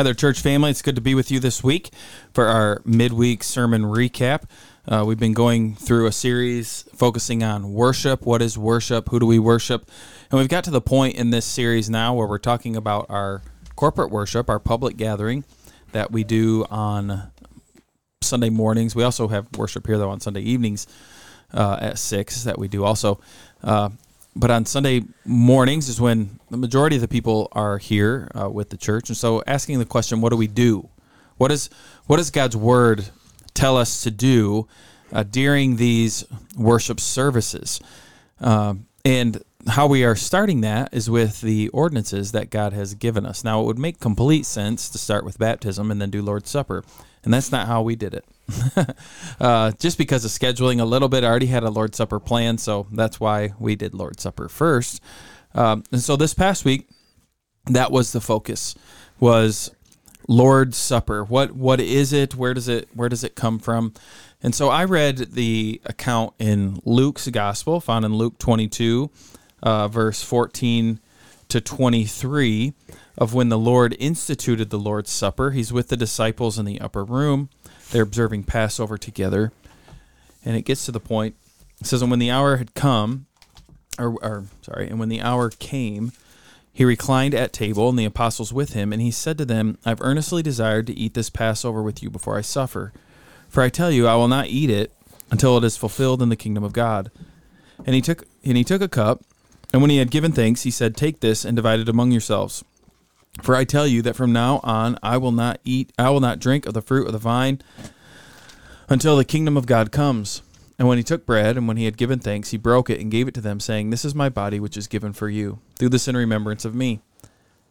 Hi there, church family. It's good to be with you this week for our midweek sermon recap. Uh, we've been going through a series focusing on worship. What is worship? Who do we worship? And we've got to the point in this series now where we're talking about our corporate worship, our public gathering that we do on Sunday mornings. We also have worship here, though, on Sunday evenings uh, at 6 that we do also. Uh, but on Sunday mornings is when the majority of the people are here uh, with the church, and so asking the question, "What do we do? What is what does God's word tell us to do uh, during these worship services?" Um, and how we are starting that is with the ordinances that God has given us. Now, it would make complete sense to start with baptism and then do Lord's Supper, and that's not how we did it. Uh, just because of scheduling a little bit, I already had a Lord's Supper plan, so that's why we did Lord's Supper first. Um, and so this past week, that was the focus was Lord's Supper. What what is it? Where does it where does it come from? And so I read the account in Luke's Gospel, found in Luke 22, uh, verse 14 to 23, of when the Lord instituted the Lord's Supper. He's with the disciples in the upper room. They're observing Passover together. And it gets to the point, it says, And when the hour had come, or, or sorry, and when the hour came, he reclined at table, and the apostles with him, and he said to them, I've earnestly desired to eat this Passover with you before I suffer. For I tell you, I will not eat it until it is fulfilled in the kingdom of God. And he took and he took a cup, and when he had given thanks, he said, Take this and divide it among yourselves. For I tell you that from now on I will not eat, I will not drink of the fruit of the vine until the kingdom of God comes. And when he took bread, and when he had given thanks, he broke it and gave it to them, saying, This is my body, which is given for you. Do this in remembrance of me.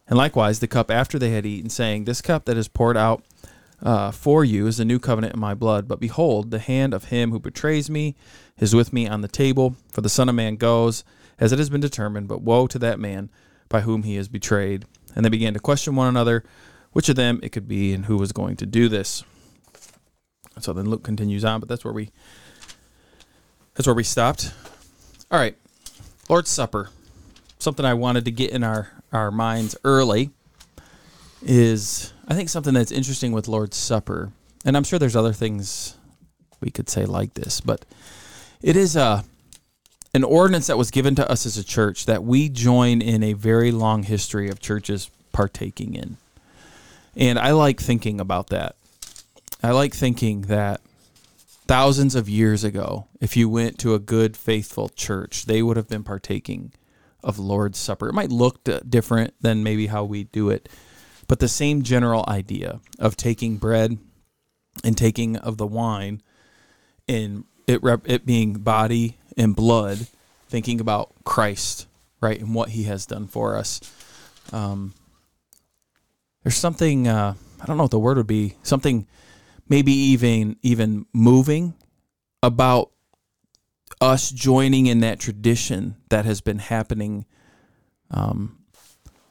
And likewise the cup after they had eaten, saying, This cup that is poured out uh, for you is the new covenant in my blood. But behold, the hand of him who betrays me is with me on the table. For the Son of Man goes, as it has been determined, but woe to that man by whom he is betrayed. And they began to question one another which of them it could be and who was going to do this. So then Luke continues on, but that's where we that's where we stopped. All right. Lord's Supper. Something I wanted to get in our, our minds early is I think something that's interesting with Lord's Supper, and I'm sure there's other things we could say like this, but it is a an ordinance that was given to us as a church that we join in a very long history of churches partaking in. And I like thinking about that. I like thinking that thousands of years ago, if you went to a good, faithful church, they would have been partaking of Lord's Supper. It might look different than maybe how we do it, but the same general idea of taking bread and taking of the wine and it, it being body and blood, thinking about Christ, right, and what He has done for us. Um, there's something uh, I don't know what the word would be. Something maybe even even moving about us joining in that tradition that has been happening um,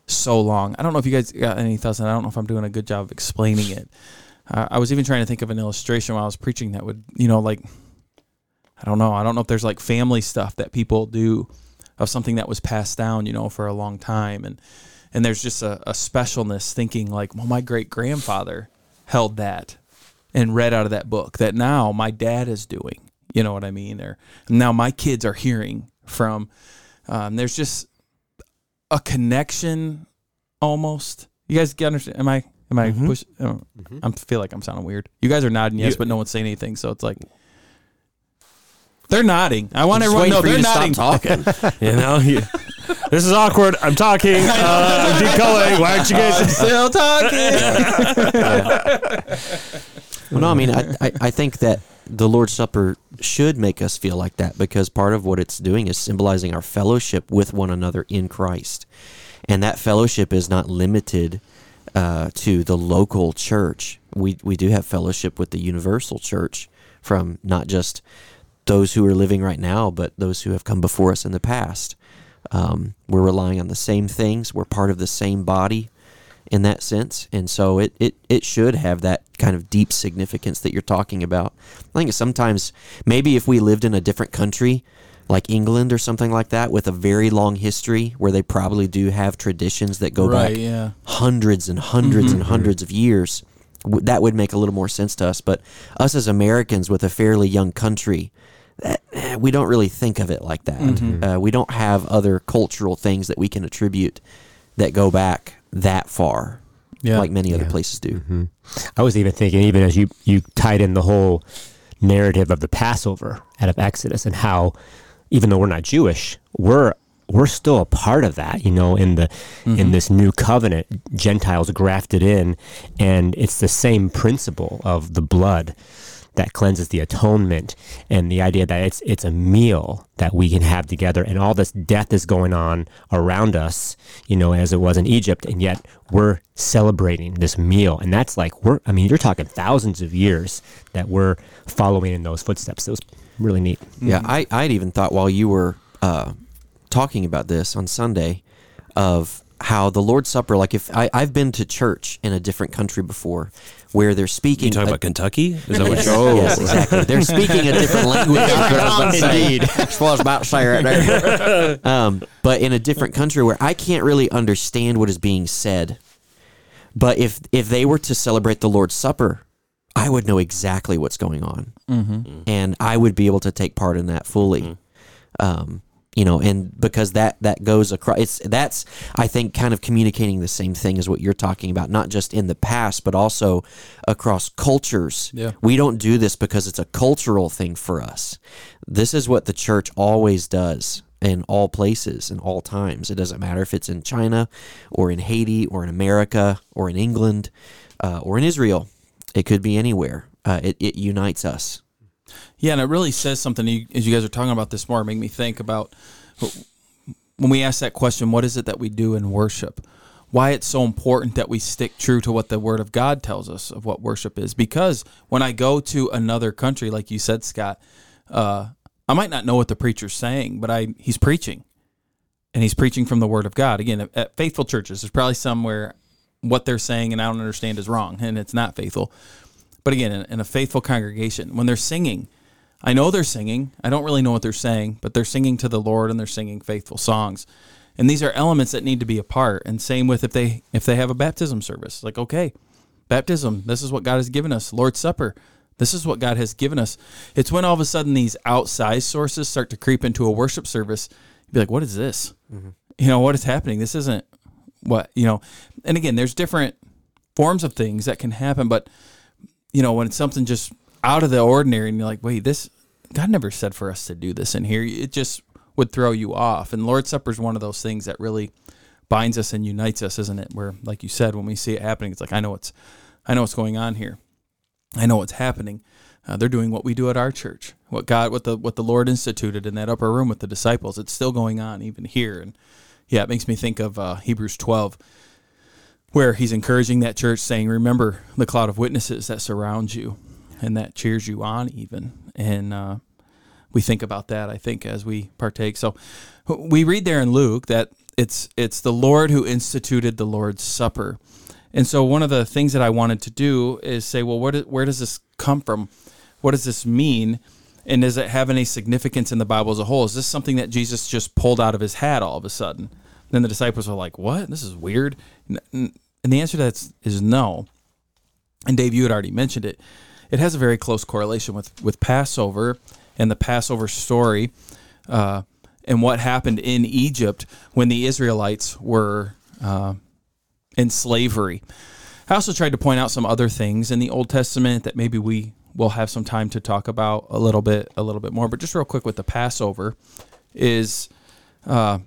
so long. I don't know if you guys got any thoughts, and I don't know if I'm doing a good job of explaining it. Uh, I was even trying to think of an illustration while I was preaching that would, you know, like I don't know. I don't know if there's like family stuff that people do of something that was passed down, you know, for a long time. And and there's just a, a specialness thinking like, well, my great grandfather held that and read out of that book that now my dad is doing. You know what I mean? Or now my kids are hearing from. Um, there's just a connection almost. You guys get understand? Am I? Am I mm-hmm. push? Oh, mm-hmm. I feel like I'm sounding weird. You guys are nodding yes, you, but no one's saying anything. So it's like they're nodding. I want everyone to know they're nodding. talking. you know, you, this is awkward. I'm talking. Uh, I'm deculling. Why aren't you guys still talking? well, no, I mean, I, I, I think that the Lord's Supper should make us feel like that because part of what it's doing is symbolizing our fellowship with one another in Christ. And that fellowship is not limited uh, to the local church. We, we do have fellowship with the universal church from not just those who are living right now, but those who have come before us in the past. Um, we're relying on the same things. We're part of the same body in that sense. And so it, it, it should have that kind of deep significance that you're talking about. I think sometimes, maybe if we lived in a different country, like England or something like that, with a very long history, where they probably do have traditions that go right, back yeah. hundreds and 100s and hundreds of years. W- That would make a little more sense to us. But us as Americans with a fairly young country, that, eh, we don't really think of it like that. Uh, we don't have other cultural things that we can attribute that go back that far, Yeah. like many other Yeah. places do. Mm-hmm. I was even thinking, even as you you tied in the whole narrative of the Passover out of Exodus and how, even though we're not Jewish, we're we're still a part of that, you know, in the in this new covenant, Gentiles grafted in, and it's the same principle of the blood that cleanses the atonement and the idea that it's it's a meal that we can have together. And all this death is going on around us you know as it was in Egypt. And yet we're celebrating this meal. And that's like we're I mean you're talking thousands of years that we're following in those footsteps. It was really neat. Yeah, I, I'd even thought while you were uh, talking about this on Sunday of how the Lord's Supper, like if I, I've been to church in a different country before where they're speaking. You talking a- about Kentucky? Is that what Yes, you Oh. yes, exactly. They're speaking a different language. Indeed. That's what I was about to say right there. Um, but in a different country where I can't really understand what is being said. But if if they were to celebrate the Lord's Supper, I would know exactly what's going on, Mm-hmm. and I would be able to take part in that fully. Um, you know, and because that that goes across, it's that's I think kind of communicating the same thing as what you're talking about, not just in the past, but also across cultures. Yeah. We don't do this because it's a cultural thing for us. This is what the church always does in all places and all times. It doesn't matter if it's in China or in Haiti or in America or in England uh, or in Israel. It could be anywhere. Uh, it, it unites us. Yeah, and it really says something. As you guys are talking about this more, it made me think about when we ask that question: What is it that we do in worship? Why it's so important that we stick true to what the Word of God tells us of what worship is? Because when I go to another country, like you said, Scott, uh, I might not know what the preacher's saying, but I he's preaching, and he's preaching from the Word of God. Again, at, at faithful churches, there's probably somewhere what they're saying and I don't understand is wrong, and it's not faithful. But again, in, in a faithful congregation, when they're singing, I know they're singing. I don't really know what they're saying, but they're singing to the Lord and they're singing faithful songs. And these are elements that need to be a part. And same with if they if they have a baptism service. Like, okay, baptism, this is what God has given us. Lord's Supper, this is what God has given us. It's when all of a sudden these outside sources start to creep into a worship service. You'd be like, what is this? Mm-hmm. You know, what is happening? This isn't what, you know. And again, there's different forms of things that can happen, but you know, when it's something just out of the ordinary and you're like, wait, this, God never said for us to do this in here. It just would throw you off. And Lord's Supper is one of those things that really binds us and unites us, isn't it? Where, like you said, when we see it happening, it's like, I know what's, I know what's going on here. I know what's happening. Uh, they're doing what we do at our church, what God, what the, what the Lord instituted in that upper room with the disciples. It's still going on even here. And yeah, it makes me think of uh, Hebrews 12 where he's encouraging that church saying remember the cloud of witnesses that surrounds you and that cheers you on even. And uh, we think about that i think as we partake. So we read there in luke that it's it's the lord who instituted the lord's supper. And so one of the things that i wanted to do is say well where, do, where does this come from? What does this mean? And does it have any significance in the bible as a whole? Is this something that jesus just pulled out of his hat all of a sudden? Then the disciples are like what? This is weird. And the answer to that is no. And dave you had already mentioned it it has a very close correlation with with passover and the passover story uh, and what happened in egypt when the israelites were uh, in slavery. I also tried to point out some other things in the old testament that maybe we will have some time to talk about a little bit a little bit more but just real quick with the passover is uh,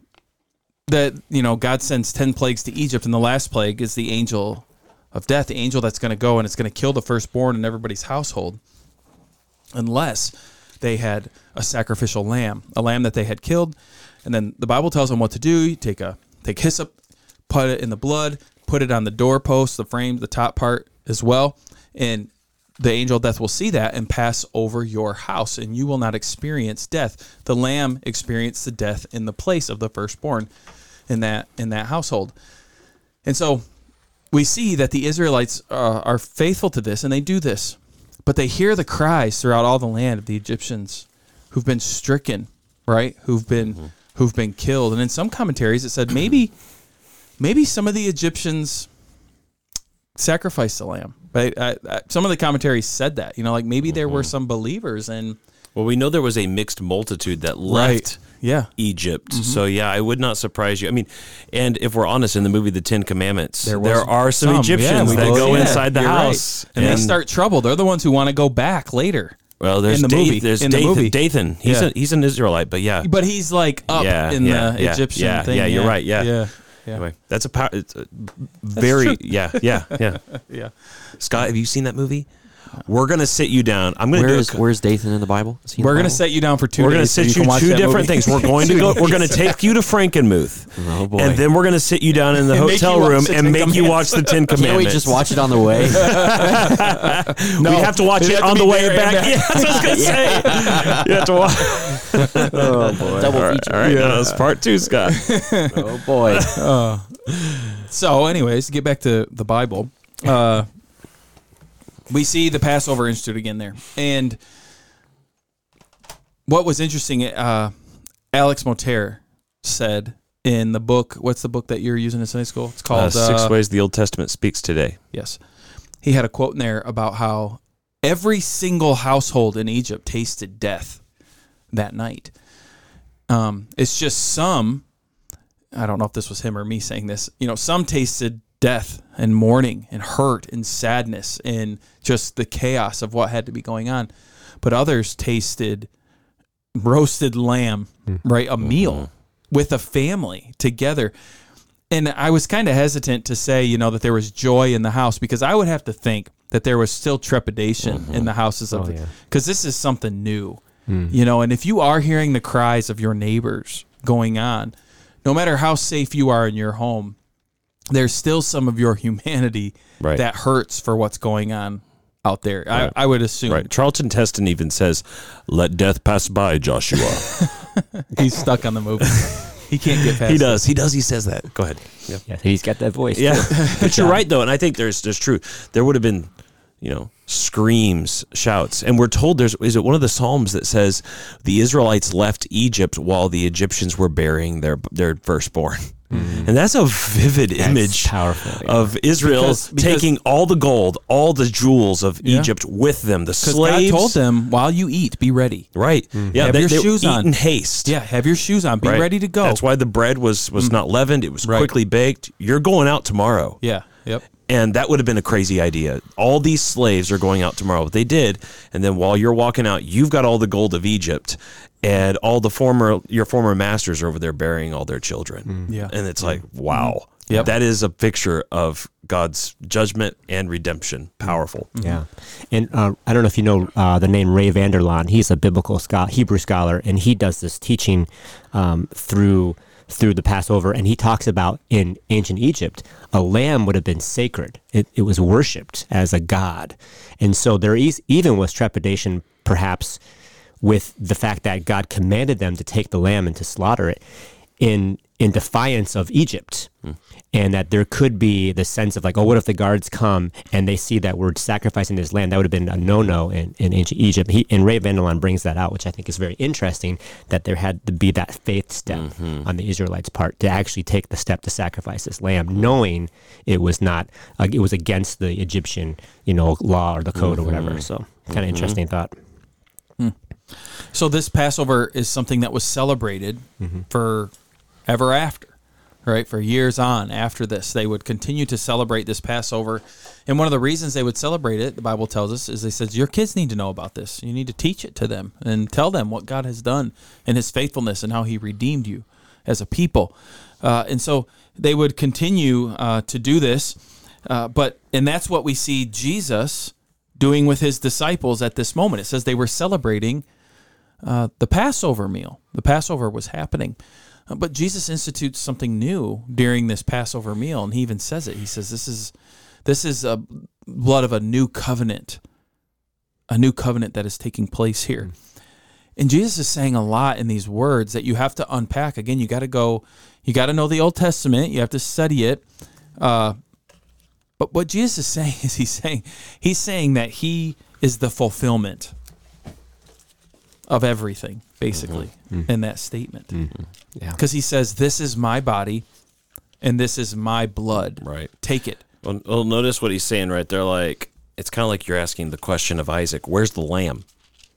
that you know God sends ten plagues to Egypt, and the last plague is the angel of death, angel that's going to go and it's going to kill the firstborn in everybody's household, unless they had a sacrificial lamb, a lamb that they had killed, and then the Bible tells them what to do. You take a take hyssop, put it in the blood, put it on the doorpost, the frame, the top part as well, and the angel of death will see that and pass over your house, and you will not experience death. The lamb experienced the death in the place of the firstborn in that in that household. And so we see that the Israelites uh, are faithful to this, and they do this, but they hear the cries throughout all the land of the Egyptians who've been stricken right? Who've been who've been killed. And in some commentaries, it said maybe maybe some of the Egyptians sacrificed the lamb. But uh, uh, some of the commentaries said that, you know, like maybe there were some believers and Well, we know there was a mixed multitude that left yeah, Egypt. Mm-hmm. So yeah, I would not surprise you. I mean, and if we're honest, in the movie The Ten Commandments, there, was are some, some, Egyptians yeah, that go that. inside the You're right. house and, they start trouble. They're the ones who want to go back later. Well, there's in the movie. There's In the Dathan. movie. Dathan. He's Yeah. a, he's an Israelite, but yeah, But he's like up Yeah, in yeah, the yeah, Egyptian yeah, thing. yeah, yeah, you're right, yeah. yeah, yeah. Anyway, that's a power. It's uh, a very yeah, yeah, yeah. yeah. Scott, have you seen that movie? We're gonna sit you down. I'm gonna Where do. is a, where's Dathan in the Bible? Is he in We're the gonna Bible? set you down for 2 we're gonna days. so sit can you watch two that different movie. things. We're going to go. We're gonna take you to Frankenmuth, Oh boy! and then we're gonna sit you down in the And make hotel watch room the and Ten make you watch the Ten Commandments. can't we just watch it on the way? No, we have to watch we it have to on be the way there and back. back. Yeah, that's what I was gonna say. You have to watch. oh boy! Double All right, feature. all right now that's part two, Scott. Oh boy! So, anyways, to get back to the Bible, uh, we see the Passover Institute again there, and what was interesting, uh, Alex Motyer said in the book. What's the book that you're using in Sunday school? It's Uh, called Six uh, ways the Old Testament speaks today. Yes. He had a quote in there about how every single household in Egypt tasted death that night. Um, it's just some, I don't know if this was him or me saying this, you know, some tasted death and mourning and hurt and sadness and just the chaos of what had to be going on. But others tasted roasted lamb, mm. right? A meal mm-hmm. with a family together and I was kind of hesitant to say, you know, that there was joy in the house because I would have to think that there was still trepidation mm-hmm. in the houses of, Oh, yeah. because this is something new, mm. you know. And if you are hearing the cries of your neighbors going on, no matter how safe you are in your home, there's still some of your humanity Right. that hurts for what's going on out there. I, I would assume Right. Charlton Heston even says, "Let death pass by, Joshua." he's stuck on the movie. he can't get past. he it. does. He does. He says that. Go ahead. Yeah. Yeah, he's got that voice. Yeah. too. but you're right though, and I think there's there's true. There would have been, you know, screams, shouts, and we're told there's is it one of the psalms that says the Israelites left Egypt while the Egyptians were burying their their firstborn. Mm-hmm. And that's a vivid image powerful, yeah. of Israel Because- because- taking all the gold, all the jewels of Yeah. Egypt with them. The slaves God told them, while you eat, be ready. Right. Mm-hmm. Yeah, Have they, your they shoes eat on. in haste. Yeah, have your shoes on. Be Right. ready to go. That's why the bread was was mm. not leavened. It was Right. quickly baked. You're going out tomorrow. Yeah. Yep. And that would have been a crazy idea. All these slaves are going out tomorrow. But they did. And then while you're walking out, you've got all the gold of Egypt and all the former your former masters are over there burying all their children. Yeah. And it's like, wow. Yep. That is a picture of God's judgment and redemption. Powerful. Yeah, and uh, I don't know if you know uh, the name Ray Vander Laan. He's a biblical scholar, Hebrew scholar, and he does this teaching um, through through the Passover. And he talks about in ancient Egypt, a lamb would have been sacred. It, it was worshipped as a god, and so there is even was trepidation, perhaps, with the fact that God commanded them to take the lamb and to slaughter it in in defiance of Egypt. Hmm. And that there could be the sense of like, oh, what if the guards come and they see that we're sacrificing this lamb? That would have been a no-no in, in ancient Egypt. He, and Ray Vander Laan brings that out, which I think is very interesting. That there had to be that faith step mm-hmm. on the Israelites' part to actually take the step to sacrifice this lamb, knowing it was not, uh, it was against the Egyptian, you know, law or the code or mm-hmm. whatever. So, kind of mm-hmm. interesting thought. Hmm. So this Passover is something that was celebrated for ever after, right? For years on after this, they would continue to celebrate this Passover. And one of the reasons they would celebrate it, the Bible tells us, is they said your kids need to know about this. You need to teach it to them and tell them what God has done and His faithfulness and how He redeemed you as a people. Uh, and so they would continue uh, to do this, uh, but and that's what we see Jesus doing with His disciples at this moment. It says they were celebrating uh, the Passover meal. The Passover was happening. Uh, but Jesus institutes something new during this Passover meal, and he even says it. He says, "This is, this is a blood of a new covenant, a new covenant that is taking place here." And Jesus is saying a lot in these words that you have to unpack. Again, you got to go, you got to know the Old Testament. You have to study it. Uh, but what Jesus is saying is he's saying he's saying that he is the fulfillment of everything, basically, mm-hmm. Mm-hmm. in that statement. Mm-hmm. Yeah. Because he says, This is my body and this is my blood. Right. Take it. Well, well, notice what he's saying right there. Like it's kind of like you're asking the question of Isaac, "Where's the lamb?"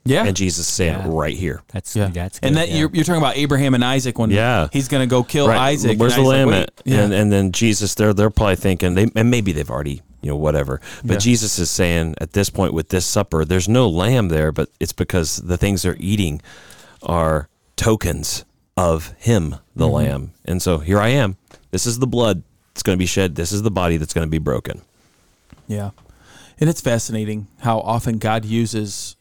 Yeah. And Jesus is saying, Yeah. "Right here." That's yeah. that's and good, that yeah. you're, you're talking about Abraham and Isaac when Yeah. he's going to go kill right. Isaac. Where's the and lamb at? Yeah. And and then Jesus, they're they're probably thinking they and maybe they've already you know whatever. But Yeah. Jesus is saying at this point with this supper, there's no lamb there, but it's because the things they're eating are tokens of Him, the Mm-hmm. Lamb. And so here I am. This is the blood that's going to be shed. This is the body that's going to be broken. Yeah. And it's fascinating how often God uses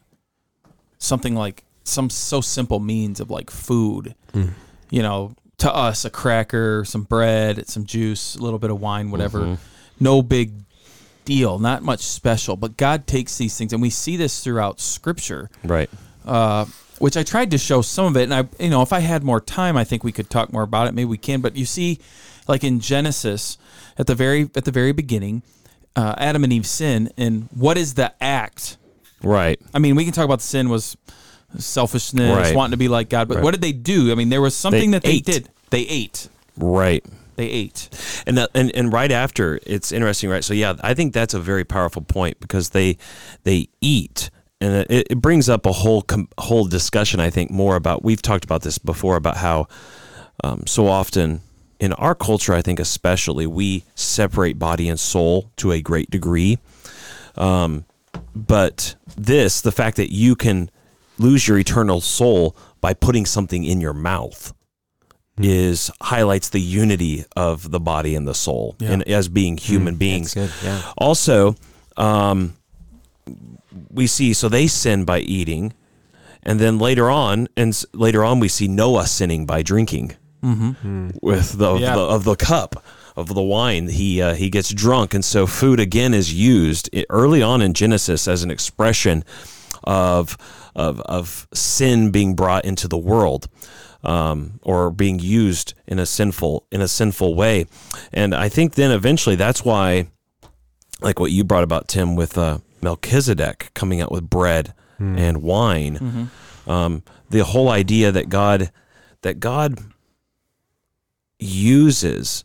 something like some so simple means of like food. You know, to us, a cracker, some bread, some juice, a little bit of wine, whatever. No big deal, not much special. But God takes these things, and we see this throughout Scripture. Right. uh, which I tried to show some of it. And I, you know, if I had more time, I think we could talk more about it. Maybe we can. But you see, like in Genesis, at the very at the very beginning, uh, Adam and Eve sin, and what is the act? Right. I mean, we can talk about the sin was selfishness, Right. wanting to be like God. But Right. what did they do? I mean, there was something They that they ate. did. They ate. Right. They ate. And, that, and and right after it's interesting, right? So yeah, I think that's a very powerful point because they they eat, and it, it brings up a whole com, whole discussion. I think more about we've talked about this before about how um, so often in our culture, I think especially we separate body and soul to a great degree. Um, but this, the fact that you can lose your eternal soul by putting something in your mouth is highlights the unity of the body and the soul Yeah. and as being human beings. good, yeah. Also, um, we see so they sin by eating, and then later on, and later on we see Noah sinning by drinking with the, Yeah. the of the cup of the wine. He uh, he gets drunk, and so food again is used early on in Genesis as an expression of of of sin being brought into the world. Um, or being used in a sinful in a sinful way, and I think then eventually that's why like what you brought about Tim with uh, Melchizedek coming out with bread and wine. Um, the whole idea that God that God uses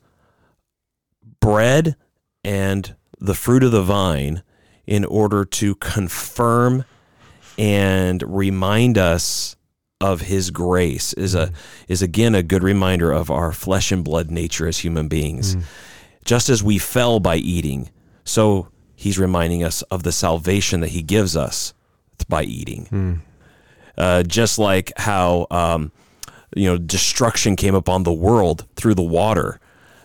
bread and the fruit of the vine in order to confirm and remind us of his grace is a is again a good reminder of our flesh and blood nature as human beings just as we fell by eating, so he's reminding us of the salvation that he gives us by eating. Uh, just like how um, you know destruction came upon the world through the water.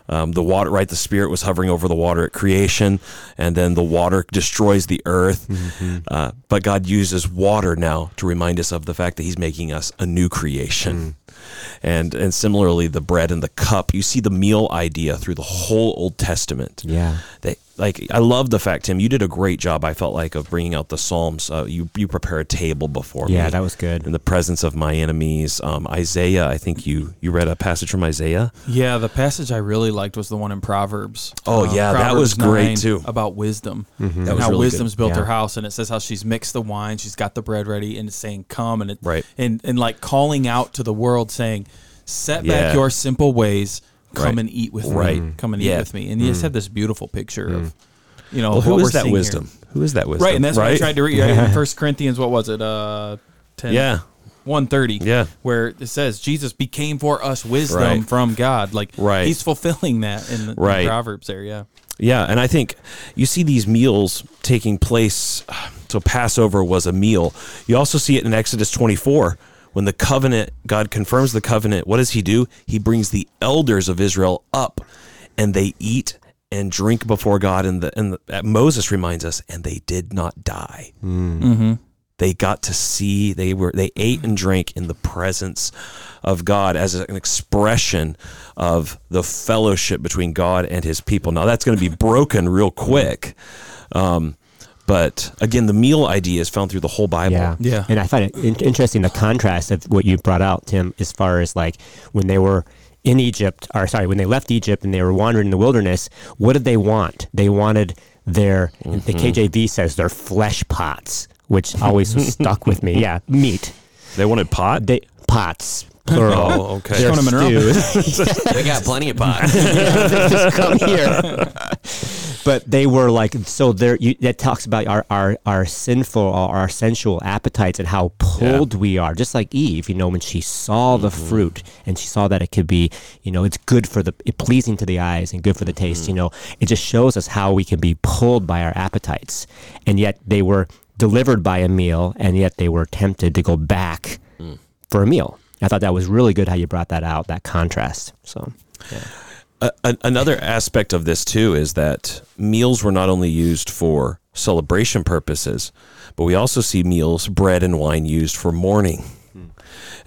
Um, the water, right? The Spirit was hovering over the water at creation, and then the water destroys the earth. Uh, but God uses water now to remind us of the fact that He's making us a new creation. And and similarly, the bread and the cup. You see the meal idea through the whole Old Testament. Yeah. They, like I love the fact, Tim. You did a great job. I felt like of bringing out the Psalms. Uh, you you prepare a table before me Yeah, that was good. in the presence of my enemies. Um, Isaiah, I think you you read a passage from Isaiah. Yeah, the passage I really liked was the one in Proverbs. Oh, yeah, that was great, too. About wisdom. That and was how really wisdom's good. built Yeah. her house, and it says how she's mixed the wine, she's got the bread ready, and it's saying, "Come," and it, Right. and and like calling out to the world, saying, "Set Yeah. back your simple ways, come Right. and eat with Right. me, come and Yeah. eat with me." And you just have this beautiful picture of, you know, Well, what who we're is that seeing wisdom? Who is that wisdom? Right, and that's what I tried to read. Right, in First Corinthians, what was it? Uh, ten. Yeah, one thirty. Yeah. where it says Jesus became for us wisdom Right. from God. Like, Right. he's fulfilling that in the in Right. Proverbs there. Yeah. yeah, and I think you see these meals taking place. So Passover was a meal. You also see it in Exodus twenty four. When the covenant, God confirms the covenant, what does he do? He brings the elders of Israel up and they eat and drink before God. And, the, and the, uh, Moses reminds us, and they did not die. Mm. Mm-hmm. they got to see they were they ate and drank in the presence of God as an expression of the fellowship between God and his people. Now that's going to be broken real quick. Um, but again, the meal idea is found through the whole Bible. Yeah. Yeah. And I find it in- interesting the contrast of what you brought out, Tim, as far as like when they were in Egypt, or sorry, when they left Egypt and they were wandering in the wilderness, what did they want? They wanted their, the mm-hmm. KJV says, their flesh pots, which always stuck with me. Yeah, meat. They wanted pot. They pots plural. Oh, okay. Their Going to Monroe. stews. we got plenty of pots. just come here. But they were like so. There, you, that talks about our our our sinful or our sensual appetites and how pulled we are. Just like Eve, you know, when she saw the mm-hmm. fruit and she saw that it could be, you know, it's good for the it pleasing to the eyes and good for the mm-hmm. taste. You know, it just shows us how we can be pulled by our appetites, and yet they were delivered by a meal, and yet they were tempted to go back mm. for a meal. I thought that was really good how you brought that out, that contrast. So. A- a- another aspect of this too is that meals were not only used for celebration purposes, but we also see meals, bread and wine used for mourning.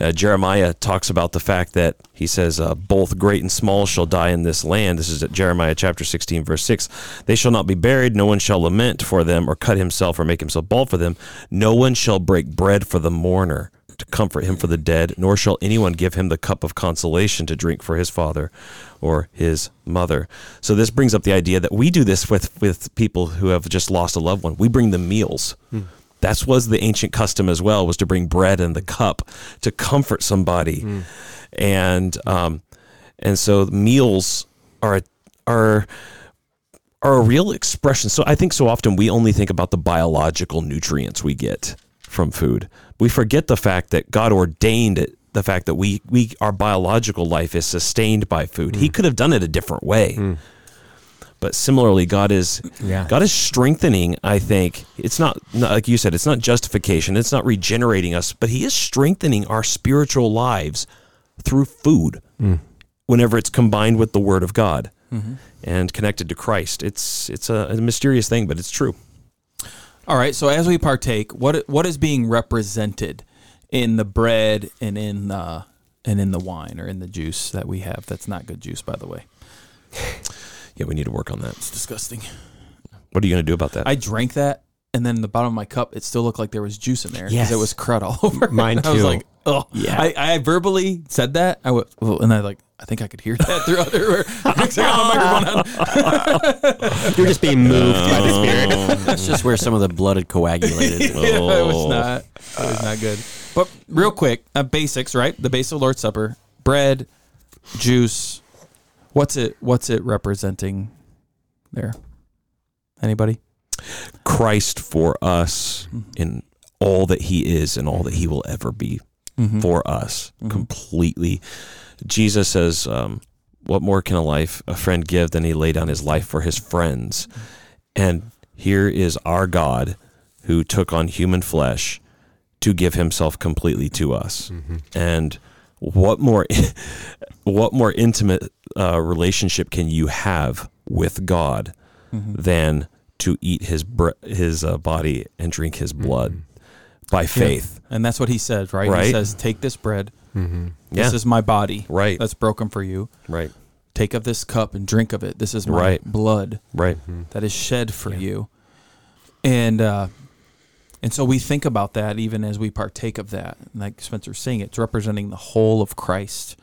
Uh, Jeremiah talks about the fact that he says, uh, Both great and small shall die in this land. This is at Jeremiah chapter 16, verse 6. They shall not be buried. No one shall lament for them, or cut himself, or make himself bald for them. No one shall break bread for the mourner to comfort him for the dead, nor shall anyone give him the cup of consolation to drink for his father or his mother. So this brings up the idea that we do this with with people who have just lost a loved one. We bring them meals. That was the ancient custom as well, was to bring bread and the cup to comfort somebody, and um, and so meals are are are a real expression. So I think so often we only think about the biological nutrients we get from food. We forget the fact that God ordained it, the fact that we we our biological life is sustained by food. He mm. could have done it a different way. Mm. But similarly, God is Yeah. God is strengthening. I think it's not, not like you said. It's not justification. It's not regenerating us, but He is strengthening our spiritual lives through food. Mm. Whenever it's combined with the Word of God mm-hmm. and connected to Christ, it's it's a, a mysterious thing, but it's true. All right. So as we partake, what what is being represented in the bread and in the and in the wine or in the juice that we have? That's not good juice, by the way. Yeah, we need to work on that. It's disgusting. What are you going to do about that? I drank that, and then the bottom of my cup, it still looked like there was juice in there because Yes. it was crud all over. Mine I was too. like, oh, Yeah. I, I verbally said that. I went, oh, and I like, I think I could hear that through other. Next, I got the microphone. You're just being moved by the spirit. That's just where some of the blood had coagulated. yeah, it was not. It was not good. But real quick, uh, basics, right? The base of Lord's Supper: bread, juice. What's it? What's it representing? There. Anybody? Christ for us in all that He is and all that He will ever be Mm-hmm. for us completely. Jesus says, um, "What more can a life a friend give than he lay down his life for his friends?" And here is our God who took on human flesh to give Himself completely to us. And what more, what more intimate uh, relationship can you have with God than to eat His bre- His uh, body and drink His blood by faith? And that's what he says, right? He says, "Take this bread. Yeah. This is my body. Right. That's broken for you. Right, Take of this cup and drink of it. This is my Right. blood right, that is shed for you." And uh, and so we think about that even as we partake of that. And like Spencer's saying, it's representing the whole of Christ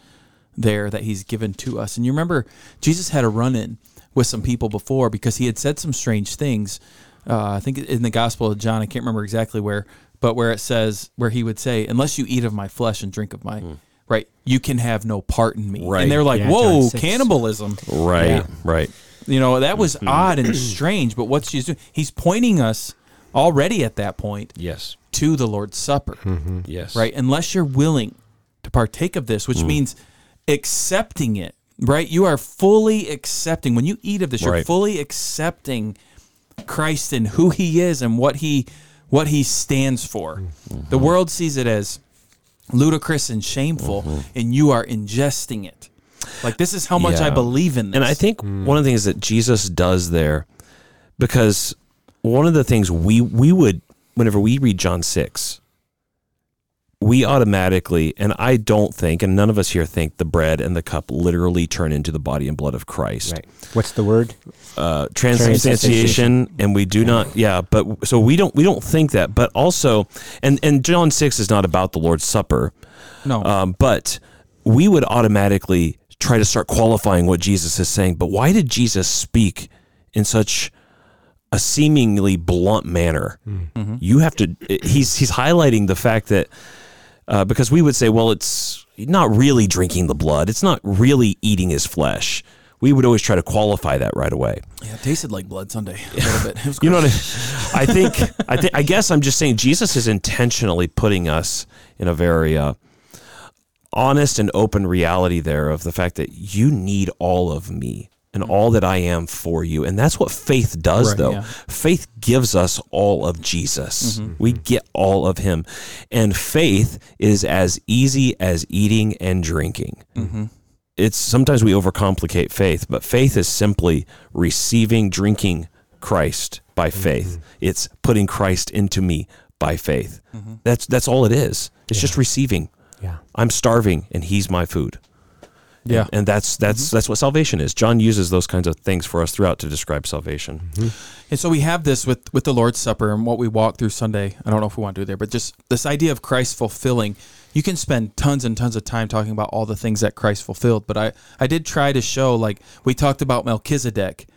there that He's given to us. And you remember Jesus had a run in with some people before because he had said some strange things. Uh, I think in the Gospel of John, I can't remember exactly where, but where it says where he would say, "Unless you eat of my flesh and drink of my." Hmm. Right, you can have no part in me. Right. And they're like, Yeah, "Whoa, cannibalism!" right, Yeah. right. You know, that was mm-hmm. odd and strange. But what's Jesus doing? He's pointing us already at that point Yes, to the Lord's Supper, mm-hmm. yes, right? Unless you're willing to partake of this, which mm. means accepting it, right? You are fully accepting. When you eat of this, you're fully accepting Christ and who He is and what He what He stands for. The world sees it as ludicrous and shameful, mm-hmm. and you are ingesting it. Like this is how much I believe in this. And I think mm. one of the things that Jesus does there, because one of the things we we would whenever we read John six, we automatically, and I don't think, and none of us here think, the bread and the cup literally turn into the body and blood of Christ. Right. What's the word? Uh, transubstantiation, and we do not, yeah. But so we don't we don't think that, but also, and and John six is not about the Lord's Supper. no, Um, but we would automatically try to start qualifying what Jesus is saying. But why did Jesus speak in such a seemingly blunt manner? You have to. He's he's highlighting the fact that uh, because we would say, well, it's not really drinking the blood. It's not really eating his flesh. We would always try to qualify that right away. Yeah, it tasted like blood Sunday a little bit. It was You know what I, I think? I think. I guess I'm just saying Jesus is intentionally putting us in a very uh, honest and open reality there of the fact that you need all of me and all that I am for you, and that's what faith does. Right, though yeah. faith gives us all of Jesus. Mm-hmm. We mm-hmm. get all of Him, and faith is as easy as eating and drinking mm-hmm. it's sometimes we overcomplicate faith, but faith is simply receiving, drinking Christ by faith. It's putting Christ into me by faith. That's that's all it is. It's just receiving. Yeah. I'm starving and he's my food. Yeah. And that's that's that's what salvation is. John uses those kinds of things for us throughout to describe salvation. And so we have this with with the Lord's Supper and what we walk through Sunday. I don't know if we want to do it there, but just this idea of Christ fulfilling. You can spend tons and tons of time talking about all the things that Christ fulfilled, but I I did try to show like we talked about Melchizedek,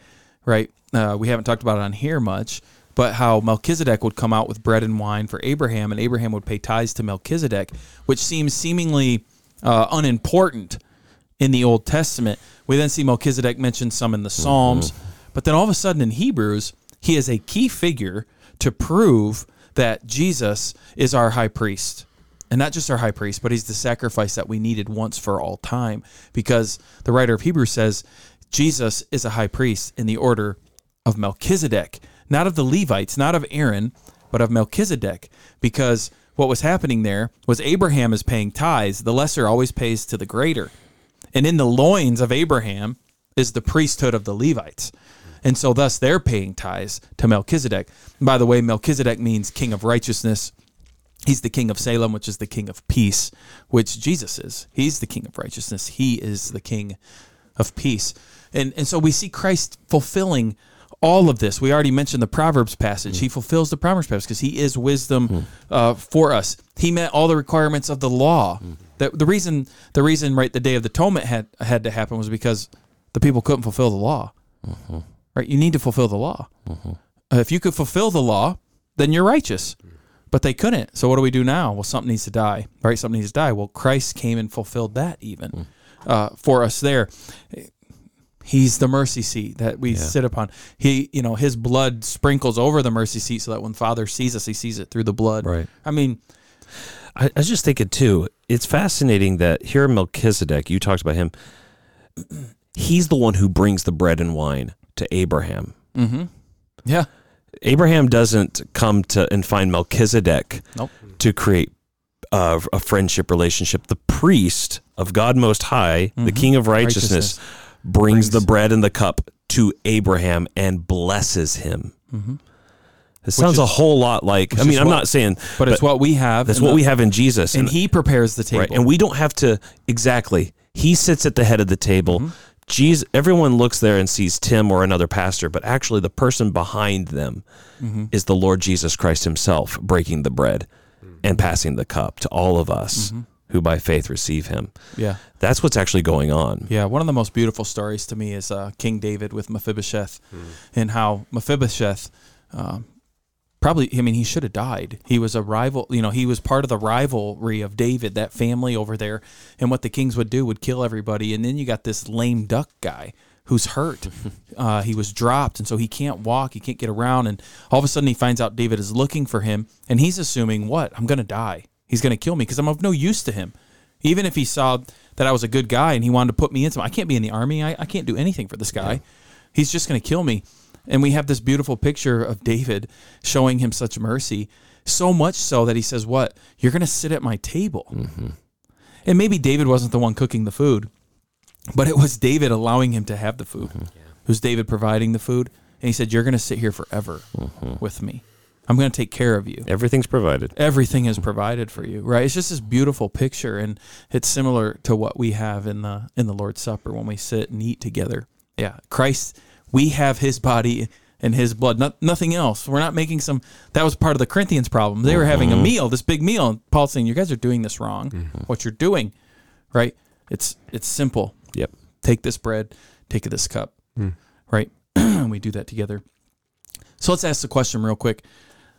right? Uh, we haven't talked about it on here much, but how Melchizedek would come out with bread and wine for Abraham, and Abraham would pay tithes to Melchizedek, which seems seemingly uh, unimportant in the Old Testament. We then see Melchizedek mentioned some in the mm-hmm. Psalms, but then all of a sudden in Hebrews, he is a key figure to prove that Jesus is our high priest. And not just our high priest, but he's the sacrifice that we needed once for all time. Because the writer of Hebrews says Jesus is a high priest in the order of Melchizedek, not of the Levites, not of Aaron, but of Melchizedek. Because what was happening there was Abraham is paying tithes. The lesser always pays to the greater. And in the loins of Abraham is the priesthood of the Levites. And so thus they're paying tithes to Melchizedek. And by the way, Melchizedek means king of righteousness. He's the king of Salem, which is the king of peace, which Jesus is. He's the king of righteousness. He is the king of peace. And and so we see Christ fulfilling all of this. We already mentioned the Proverbs passage. He fulfills the Proverbs passage because he is wisdom uh, for us. He met all the requirements of the law. The, the reason the reason right the day of the atonement had had to happen was because the people couldn't fulfill the law. Right? You need to fulfill the law. Uh, if you could fulfill the law, then you're righteous. But they couldn't. So what do we do now? Well, something needs to die. Right? Something needs to die. Well, Christ came and fulfilled that even uh, for us there. He's the mercy seat that we sit upon. He, you know, his blood sprinkles over the mercy seat so that when Father sees us, he sees it through the blood. Right. I mean, I, I was just thinking too. It's fascinating that here Melchizedek, you talked about him. He's the one who brings the bread and wine to Abraham. yeah. Abraham doesn't come to and find Melchizedek Nope. to create uh, a friendship relationship. The priest of God Most High, the King of righteousness, Righteousness. brings, Brings- the bread and the cup to Abraham and blesses him. It sounds a whole lot like. I mean, I'm what- not saying, But it's what we have. that's what the- we have in Jesus, And he prepares the table. Right. And we don't have to exactly. He sits at the head of the table. Mm-hmm. Jesus, everyone looks there and sees Tim or another pastor, but actually the person behind them Mm-hmm. is the Lord Jesus Christ himself breaking the bread Mm-hmm. and passing the cup to all of us who by faith receive him. yeah. That's what's actually going on. Yeah, one of the most beautiful stories to me is uh, King David with Mephibosheth, and how Mephibosheth, um, probably, I mean, he should have died. He was a rival, you know, he was part of the rivalry of David, that family over there, and what the kings would do would kill everybody, and then you got this lame duck guy who's hurt. uh, he was dropped, and so he can't walk, he can't get around, and all of a sudden he finds out David is looking for him, and he's assuming what? I'm going to die. He's going to kill me because I'm of no use to him. Even if he saw that I was a good guy and he wanted to put me in some, I can't be in the army. I, I can't do anything for this guy. He's just going to kill me. And we have this beautiful picture of David showing him such mercy, so much so that he says, What? You're going to sit at my table. Mm-hmm. And maybe David wasn't the one cooking the food, but it was David allowing him to have the food. Mm-hmm. It was David providing the food. And he said, You're going to sit here forever mm-hmm. with me. I'm going to take care of you Everything's provided. everything is provided for you right it's just this beautiful picture and it's similar to what we have in the in the lord's supper when we sit and eat together yeah christ we have his body and his blood not, nothing else we're not making some that was part of the corinthians problem they were having a mm-hmm. meal this big meal and paul's saying you guys are doing this wrong mm-hmm. what you're doing right it's it's simple Yep. take this bread, take this cup, hmm. right? and we do that together. So let's ask the question real quick.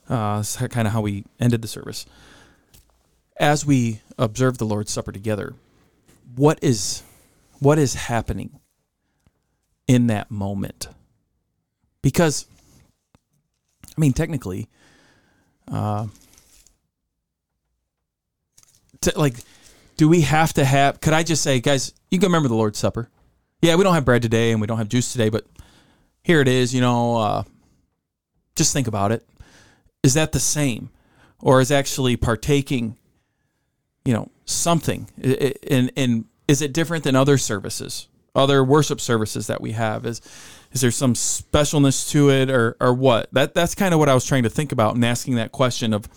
Uh, kind of how we ended the service. as we observe the Lord's Supper together, what is what is happening in that moment? Because I mean, technically, uh, to, like, do we have to have? Could I just say, guys, you can remember the Lord's Supper? Yeah, we don't have bread today and we don't have juice today, but here it is. You know, uh, just think about it. Is that the same, or is actually partaking? You know, something, and and is it different than other services, other worship services that we have? Is is there some specialness to it, or or what? That that's kind of what I was trying to think about and asking that question of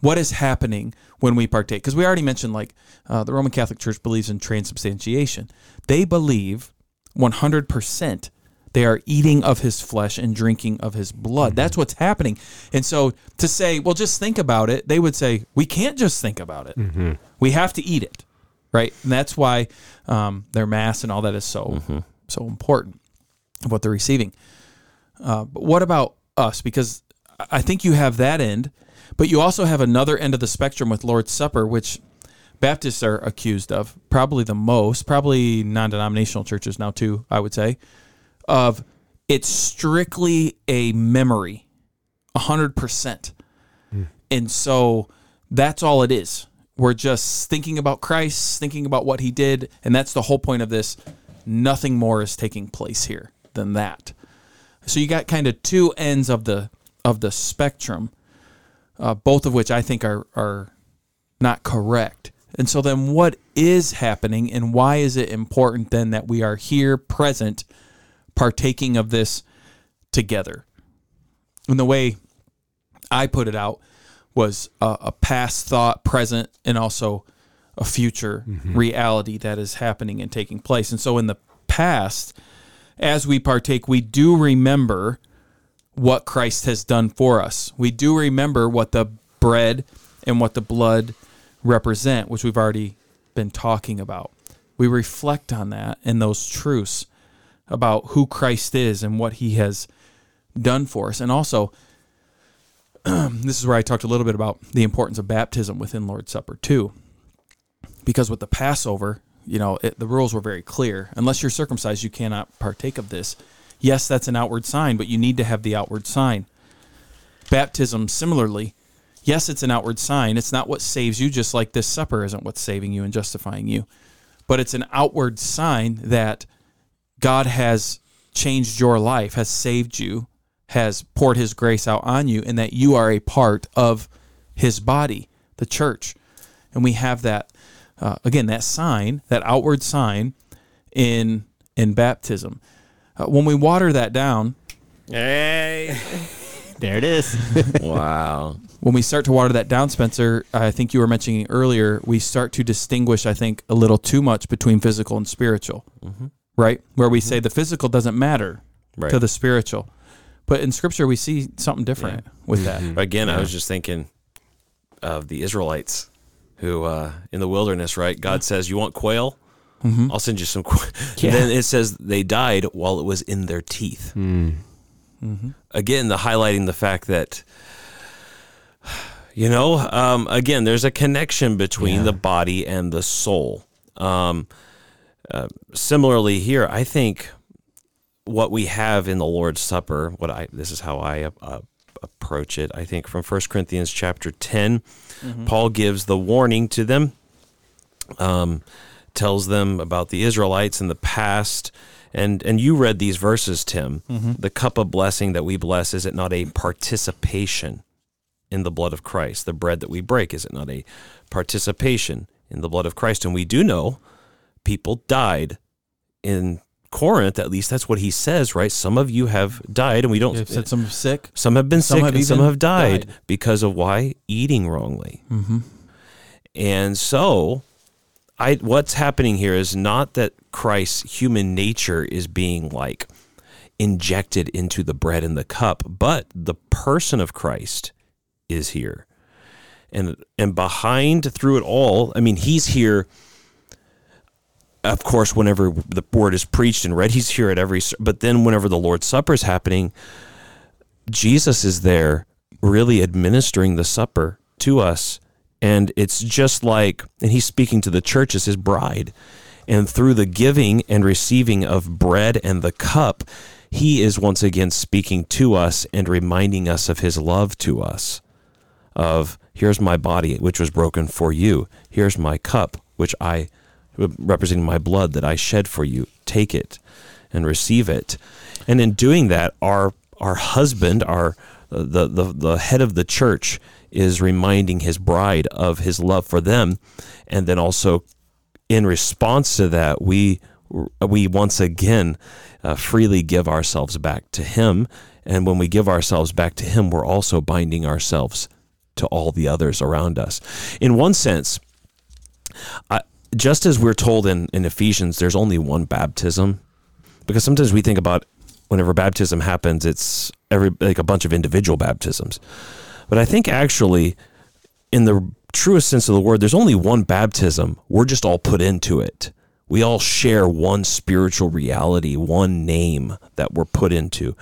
what is happening when we partake? Because we already mentioned like uh, the roman catholic church believes in transubstantiation. They believe 100% they are eating of his flesh and drinking of his blood. That's what's happening. And so to say well just think about it they would say we can't just think about it. We have to eat it right? And that's why um, their mass and all that is so so important of what they're receiving. Uh, but what about us? Because i think you have that end but you also have another end of the spectrum with Lord's Supper, which Baptists are accused of, probably the most, probably non denominational churches now too, I would say, of it's strictly a memory, 100%. And so that's all it is. We're just thinking about Christ, thinking about what he did, and that's the whole point of this. Nothing more is taking place here than that. So you got kind of two ends of the of the spectrum uh, both of which I think are are not correct. And so then what is happening and why is it important then that we are here present partaking of this together? And the way I put it out was a, a past thought, present, and also a future mm-hmm. reality that is happening and taking place. And so in the past, as we partake, we do remember what Christ has done for us. We do remember what the bread and what the blood represent, which we've already been talking about. We reflect on that and those truths about who Christ is and what he has done for us. And also, this is where I talked a little bit about the importance of baptism within Lord's Supper, too. Because with the Passover, you know, it, the rules were very clear. Unless you're circumcised, you cannot partake of this. Yes, that's an outward sign, but you need to have the outward sign. Baptism, similarly, yes, it's an outward sign. It's not what saves you, just like this supper isn't what's saving you and justifying you. But it's an outward sign that God has changed your life, has saved you, has poured his grace out on you, and that you are a part of his body, the church. And we have that, uh, again, that sign, that outward sign in, in baptism. Uh, when we water that down, Hey. There it is. wow. when we start to water that down, Spencer, I think you were mentioning earlier, we start to distinguish, I think, a little too much between physical and spiritual, right? Where we say the physical doesn't matter Right. to the spiritual. But in Scripture, we see something different with that. Again, I was just thinking of the Israelites who, uh, in the wilderness, right? God says, "You want quail? I'll send you some quail." Yeah. Then it says they died while it was in their teeth. Again, the highlighting the fact that. You know, um, again, there's a connection between the body and the soul. Um, uh, similarly, here, I think what we have in the Lord's Supper, what I this is how I uh, approach it. I think from 1 Corinthians chapter 10, Paul gives the warning to them, um, tells them about the Israelites in the past. And, and you read these verses, Tim. The cup of blessing that we bless, is it not a participation in the blood of Christ? The bread that we break, is it not a participation in the blood of Christ? And we do know people died in Corinth, at least that's what he says, right? Some of you have died, and we don't. Said some sick. Some have been Some sick have and some have died, died. because of why eating wrongly. Mm-hmm. And so, I what's happening here is not that Christ's human nature is being like injected into the bread and the cup, but the person of Christ is here. And and behind through it all, I mean, he's here of course, whenever the word is preached and read, he's here at every. But then, whenever the Lord's Supper is happening, Jesus is there, really administering the supper to us And it's just like, and he's speaking to the church as his bride. And through the giving and receiving of bread and the cup, he is once again speaking to us and reminding us of his love to us. Of here's my body, which was broken for you. Here's my cup, which I, representing my blood that I shed for you. Take it and receive it. And in doing that, our our husband, our the, the the head of the church, is reminding his bride of his love for them, and then also in response to that, we we once again uh, freely give ourselves back to Him, and when we give ourselves back to Him, we're also binding ourselves to all the others around us. In one sense, I, just as we're told in, in Ephesians, there's only one baptism, because sometimes we think about whenever baptism happens, it's every like a bunch of individual baptisms, but I think actually, in the truest sense of the word, there's only one baptism. We're just all put into it. We all share one spiritual reality, one name that we're put into.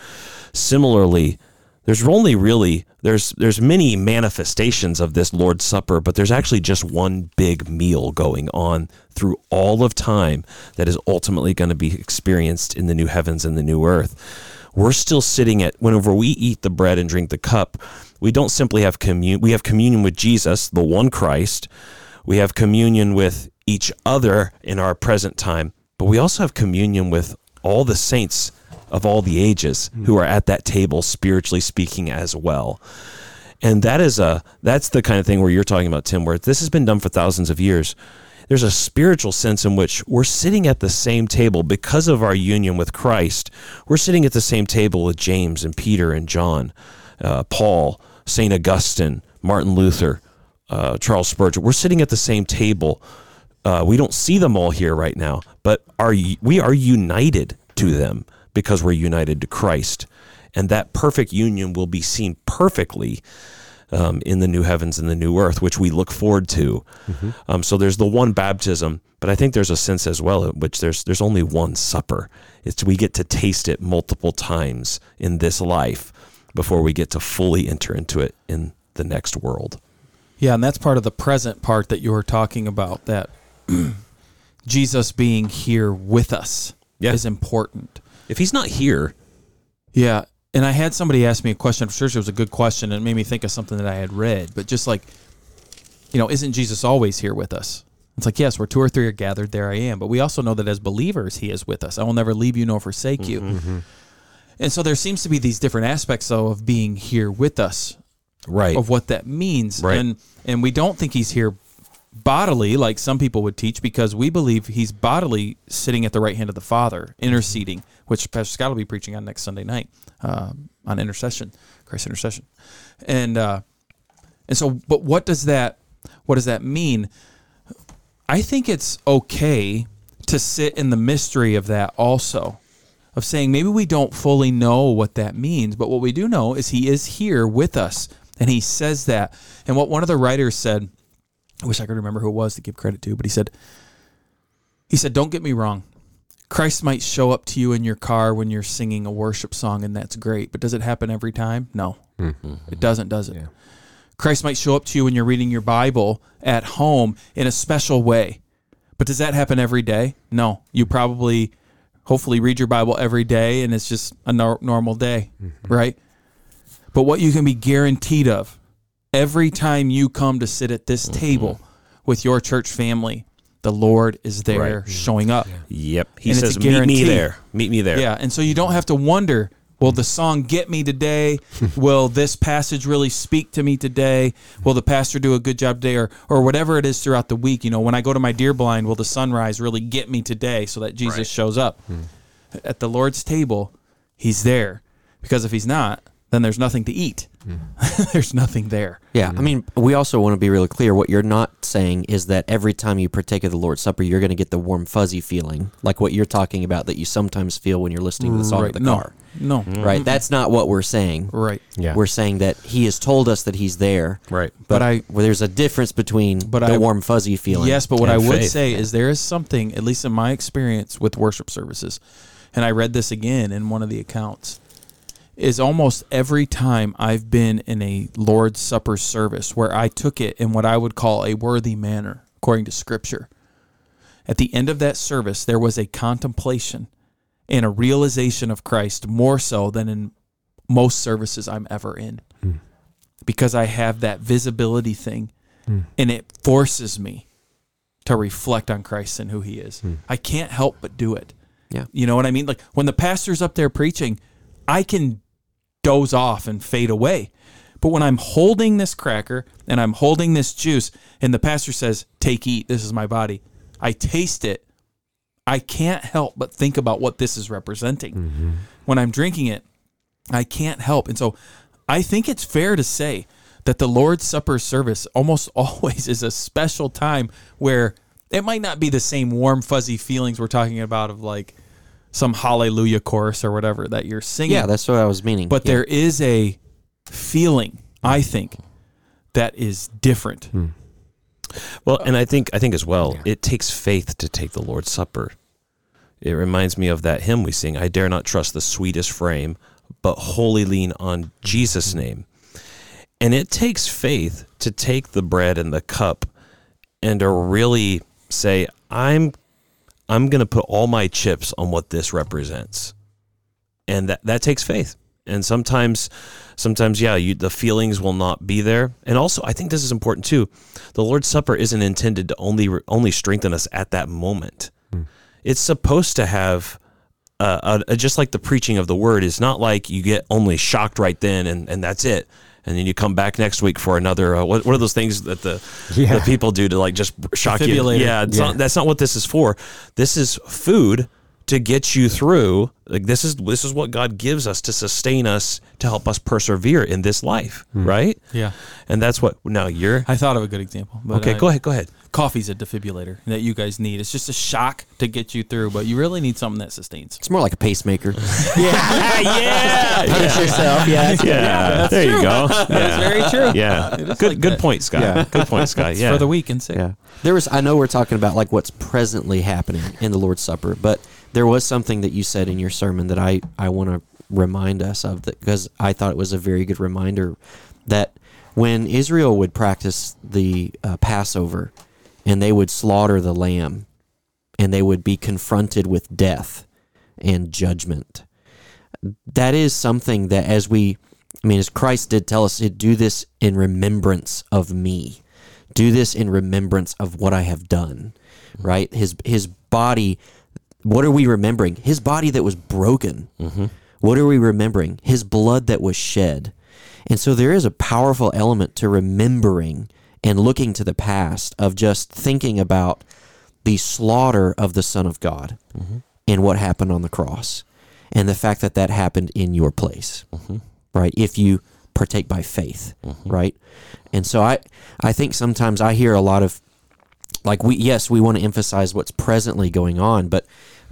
Similarly, there's only really there's there's many manifestations of this Lord's Supper, but there's actually just one big meal going on through all of time that is ultimately going to be experienced in the new heavens and the new earth. We're still sitting at whenever we eat the bread and drink the cup, we don't simply have communion we have communion with Jesus, the one Christ. We have communion with each other in our present time, but we also have communion with all the saints of all the ages who are at that table spiritually speaking as well. And that is a that's the kind of thing where you're talking about Tim where this has been done for thousands of years. There's a spiritual sense in which we're sitting at the same table because of our union with Christ. We're sitting at the same table with James and Peter and John, uh, Paul, St. Augustine, Martin Luther, uh, Charles Spurgeon. We're sitting at the same table. Uh, we don't see them all here right now, but are we are united to them because we're united to Christ, and that perfect union will be seen perfectly um, in the new heavens and the new earth, which we look forward to. Mm-hmm. Um, so there's the one baptism, but I think there's a sense as well in which there's there's only one supper. It's we get to taste it multiple times in this life before we get to fully enter into it in the next world. Yeah, and that's part of the present part that you were talking about. That Jesus being here with us Yeah. is important. If he's not here, Yeah. And I had somebody ask me a question. I'm sure it was a good question and it made me think of something that I had read. But just like, you know, isn't Jesus always here with us? It's like, yes, where two or three are gathered, there I am. But we also know that as believers, He is with us. I will never leave you nor forsake mm-hmm. you. Mm-hmm. And so there seems to be these different aspects, though, of being here with us, right? of what that means. Right. And and we don't think He's here bodily, like some people would teach, because we believe He's bodily sitting at the right hand of the Father, interceding, which Pastor Scott will be preaching on next Sunday night uh, on intercession, Christ intercession, and uh, and so, but what does that what does that mean? I think it's okay to sit in the mystery of that also. Of saying maybe we don't fully know what that means, but what we do know is he is here with us and he says that. And what one of the writers said, I wish I could remember who it was to give credit to, but he said he said, Don't get me wrong. Christ might show up to you in your car when you're singing a worship song, and that's great. But does it happen every time? No, mm-hmm. it doesn't, does it? Christ might show up to you when you're reading your Bible at home in a special way. But does that happen every day? No. You probably, hopefully, read your Bible every day and it's just a nor- normal day, mm-hmm. right? But what you can be guaranteed of every time you come to sit at this mm-hmm. table with your church family, the Lord is there showing up. Yep. He And says, "Meet me there. Meet me there." Yeah, and so you don't have to wonder, will the song get me today? will this passage really speak to me today? Will the pastor do a good job today or or whatever it is throughout the week, you know, when I go to my deer blind, will the sunrise really get me today so that Jesus shows up? Hmm. At the Lord's table, he's there. Because if he's not, then there's nothing to eat. there's nothing there. Yeah, I mean, we also want to be really clear. What you're not saying is that every time you partake of the Lord's Supper, you're going to get the warm, fuzzy feeling, like what you're talking about that you sometimes feel when you're listening to the song right. in the no. car. No. Right? Mm-hmm. That's not what we're saying. Right. Yeah. We're saying that He has told us that He's there. Right. But I Well, there's a difference between But the I- warm, fuzzy feeling. Yes, but what I would faith. say is there is something, at least in my experience with worship services, and I read this again in one of the accounts, is almost every time I've been in a Lord's Supper service where I took it in what I would call a worthy manner, according to Scripture. At the end of that service, there was a contemplation and a realization of Christ more so than in most services I'm ever in. Hmm. Because I have that visibility thing hmm. and it forces me to reflect on Christ and who he is. Hmm. I can't help but do it. Yeah. You know what I mean? Like when the pastor's up there preaching, I can doze off and fade away. But when I'm holding this cracker and I'm holding this juice and the pastor says, "Take eat, this is my body." I taste it. I can't help but think about what this is representing. Mm-hmm. When I'm drinking it, I can't help. And so I think it's fair to say that the Lord's Supper service almost always is a special time where it might not be the same warm, fuzzy feelings we're talking about of like some hallelujah chorus or whatever that you're singing. Yeah, that's what I was meaning. but Yeah. there is a feeling, I think, that is different. Hmm. Well, and I think I think as well, it takes faith to take the Lord's Supper. It reminds me of that hymn we sing, I dare not trust the sweetest frame, but wholly lean on Jesus' mm-hmm. name. And it takes faith to take the bread and the cup and to really say, I'm I'm gonna put all my chips on what this represents. And that, that takes faith. And sometimes sometimes yeah, you the feelings will not be there. And also I think this is important too. The Lord's Supper isn't intended to only only strengthen us at that moment. It's supposed to have uh, uh, just like the preaching of the word is not like you get only shocked right then and, and that's it. And then you come back next week for another. Uh, what, what are those things that the Yeah. the people do to like just shock you? Yeah, Yeah. Not, that's not what this is for. This is food to get you through. Like this is this is what God gives us to sustain us to help us persevere in this life, right? Yeah. And that's what. Now you're I thought of a good example. But okay. I- go ahead. Go ahead. Coffee's a defibrillator that you guys need. It's just a shock to get you through, but you really need something that sustains. it's more like a pacemaker. yeah, yeah, Punish yourself. Yeah. that's- yeah. there you go. That Yeah. is very true. Yeah, good like good that. point, Scott. Yeah. Good point, Scott. Yeah, for the weak and sick. Yeah. There was I know we're talking about like what's presently happening in the Lord's Supper, but there was something that you said in your sermon that I I want to remind us of that because I thought it was a very good reminder that when Israel would practice the uh, Passover and they would slaughter the lamb and they would be confronted with death and judgment. That is something that as we I mean as Christ did tell us, do this in remembrance of me do this in remembrance of what I have done. Right? His his body what are we remembering? His body that was broken. Mm-hmm. What are we remembering? His blood that was shed. And so there is a powerful element to remembering and looking to the past of just thinking about the slaughter of the Son of God mm-hmm. and what happened on the cross and the fact that that happened in your place mm-hmm. right? If you partake by faith, mm-hmm. right? And so I, I think sometimes I hear a lot of, like we, yes, we want to emphasize what's presently going on, but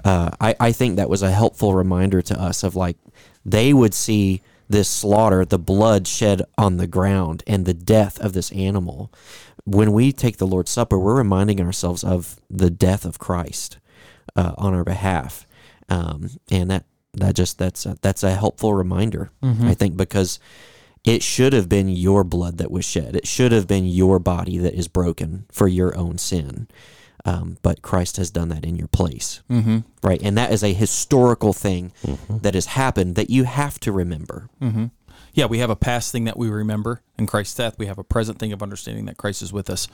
uh, I, I think that was a helpful reminder to us of like they would see this slaughter, the blood shed on the ground, and the death of this animal. When we take the Lord's Supper, we're reminding ourselves of the death of Christ uh, on our behalf, um, and that that just that's a, that's a helpful reminder, I think, because it should have been your blood that was shed. It should have been your body that is broken for your own sin. Um, but Christ has done that in your place, Mm-hmm. right? And that is a historical thing that has happened that you have to remember. Mm-hmm. Yeah, we have a past thing that we remember in Christ's death. We have a present thing of understanding that Christ is with us.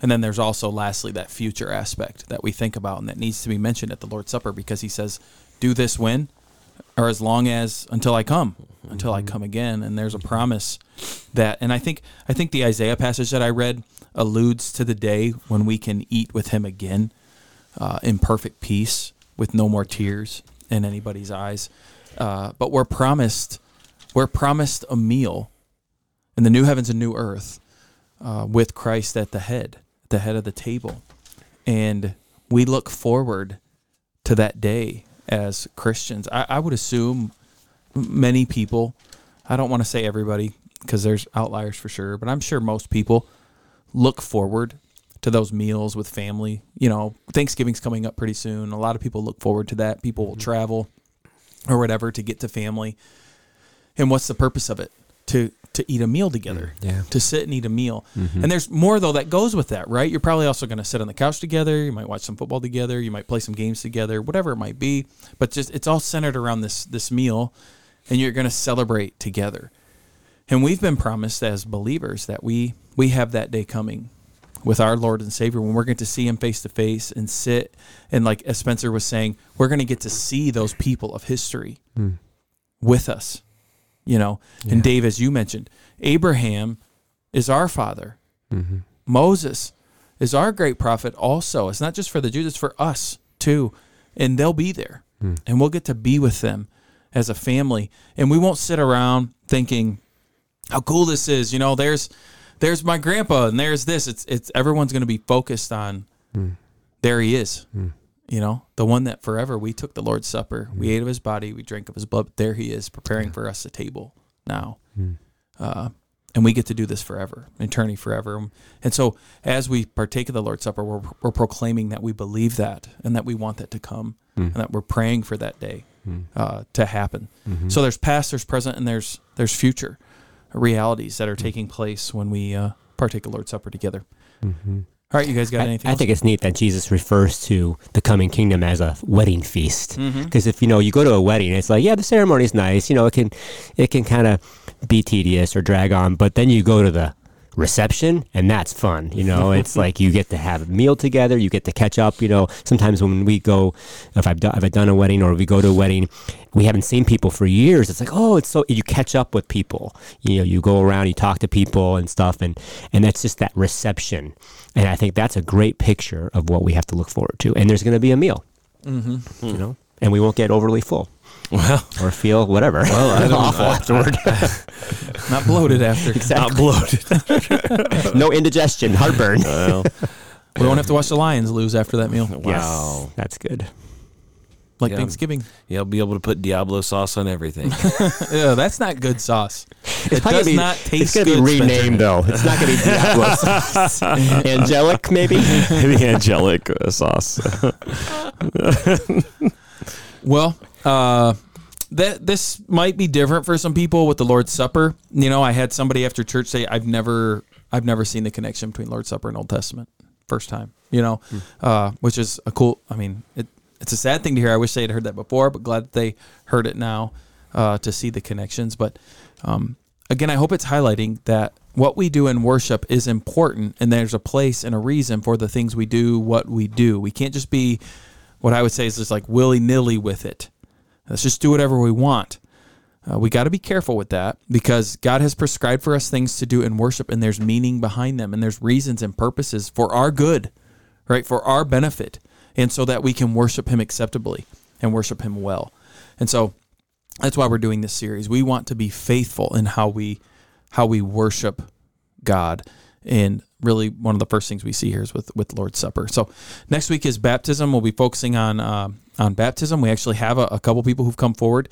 And then there's also, lastly, that future aspect that we think about and that needs to be mentioned at the Lord's Supper because he says, Do this when? Or as long as until I come, until I come again. And there's a promise that, and I think, I think the Isaiah passage that I read alludes to the day when we can eat with him again uh, in perfect peace with no more tears in anybody's eyes. Uh, but we're promised we're promised a meal in the new heavens and new earth uh, with Christ at the head, at the head of the table. And we look forward to that day as Christians. I, I would assume many people, I don't want to say everybody because there's outliers for sure, but I'm sure most people look forward to those meals with family. You know, Thanksgiving's coming up pretty soon. A lot of people look forward to that. People will mm-hmm. travel or whatever to get to family. And what's the purpose of it? To to eat a meal together. Mm, yeah. To sit and eat a meal. Mm-hmm. And there's more though that goes with that, right? You're probably also going to sit on the couch together. You might watch some football together. You might play some games together, whatever it might be. But just it's all centered around this this meal, and you're going to celebrate together. And we've been promised as believers that we we have that day coming with our Lord and Savior when we're going to see him face to face and sit and like as Spencer was saying, we're going to get to see those people of history hmm. with us. You know, and Dave as you mentioned, Abraham is our father. Mm-hmm. Moses is our great prophet also. It's not just for the Jews, it's for us too. And they'll be there. Hmm. And we'll get to be with them as a family. And we won't sit around thinking how cool this is. You know, there's there's my grandpa and there's this. It's it's everyone's gonna be focused on hmm. there he is. Hmm. You know, the one that forever we took the Lord's Supper, we hmm. ate of his body, we drank of his blood. There he is, preparing for us a table now. Uh, and we get to do this forever, eternity forever. Um, and so, as we partake of the Lord's Supper, we're, we're proclaiming that we believe that and that we want that to come and that we're praying for that day uh, to happen. Mm-hmm. So, there's past, there's present, and there's there's future realities that are taking place when we uh, partake of Lord's Supper together. All right, you guys got I, anything? I else? think it's neat that Jesus refers to the coming kingdom as a wedding feast. Because if you know you go to a wedding, it's like yeah, the ceremony's nice. You know, it can it can kind of be tedious or drag on, but then you go to the reception and that's fun you know? It's like you get to have a meal together you get to catch up you know? Sometimes when we go if i've done, if I've done a wedding or we go to a wedding we haven't seen people for years. It's like oh it's so you catch up with people. You know you go around you talk to people and stuff and and that's just that reception. And i think that's a great picture of what we have to look forward to. And there's going to be a meal Mm-hmm. you know? And we won't get overly full Well, or feel whatever well I don't- awful afterward Not bloated after. Exactly. not bloated. no indigestion heartburn Well, We won't have to watch the Lions lose after that meal, wow. Yes, that's good like Thanksgiving. Yeah. Thanksgiving. You'll be able to put Diablo sauce on everything. Yeah, that's not good sauce. It does be- not taste It's going to good. be Spencer. renamed though. It's not going to be Diablo sauce. Angelic, maybe. the angelic uh, sauce. Well, uh, that this might be different for some people with the Lord's Supper. You know, I had somebody after church say, "I've never, I've never seen the connection between Lord's Supper and Old Testament." First time, you know, uh, which is a cool. I mean, it, it's a sad thing to hear. I wish they had heard that before, but glad that they heard it now uh, to see the connections. But um, again, I hope it's highlighting that what we do in worship is important, and there's a place and a reason for the things we do, what we do. We can't just be what I would say is just like willy nilly with it. Let's just do whatever we want. Uh, we got to be careful with that because God has prescribed for us things to do in worship, and there's meaning behind them, and there's reasons and purposes for our good, right? For our benefit, and so that we can worship Him acceptably and worship Him well. And so that's why we're doing this series. We want to be faithful in how we how we worship God. And really, one of the first things we see here is with with Lord's Supper. So next week is baptism. We'll be focusing on uh, on baptism. We actually have a, a couple people who've come forward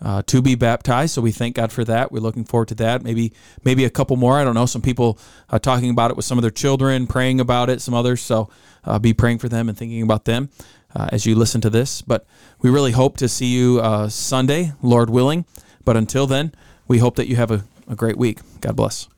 uh, to be baptized. So we thank God for that. We're looking forward to that. Maybe maybe a couple more. I don't know. Some people uh, talking about it with some of their children, praying about it. Some others. So uh, be praying for them and thinking about them uh, as you listen to this. But we really hope to see you uh, Sunday, Lord willing. But until then, we hope that you have a, a great week. God bless.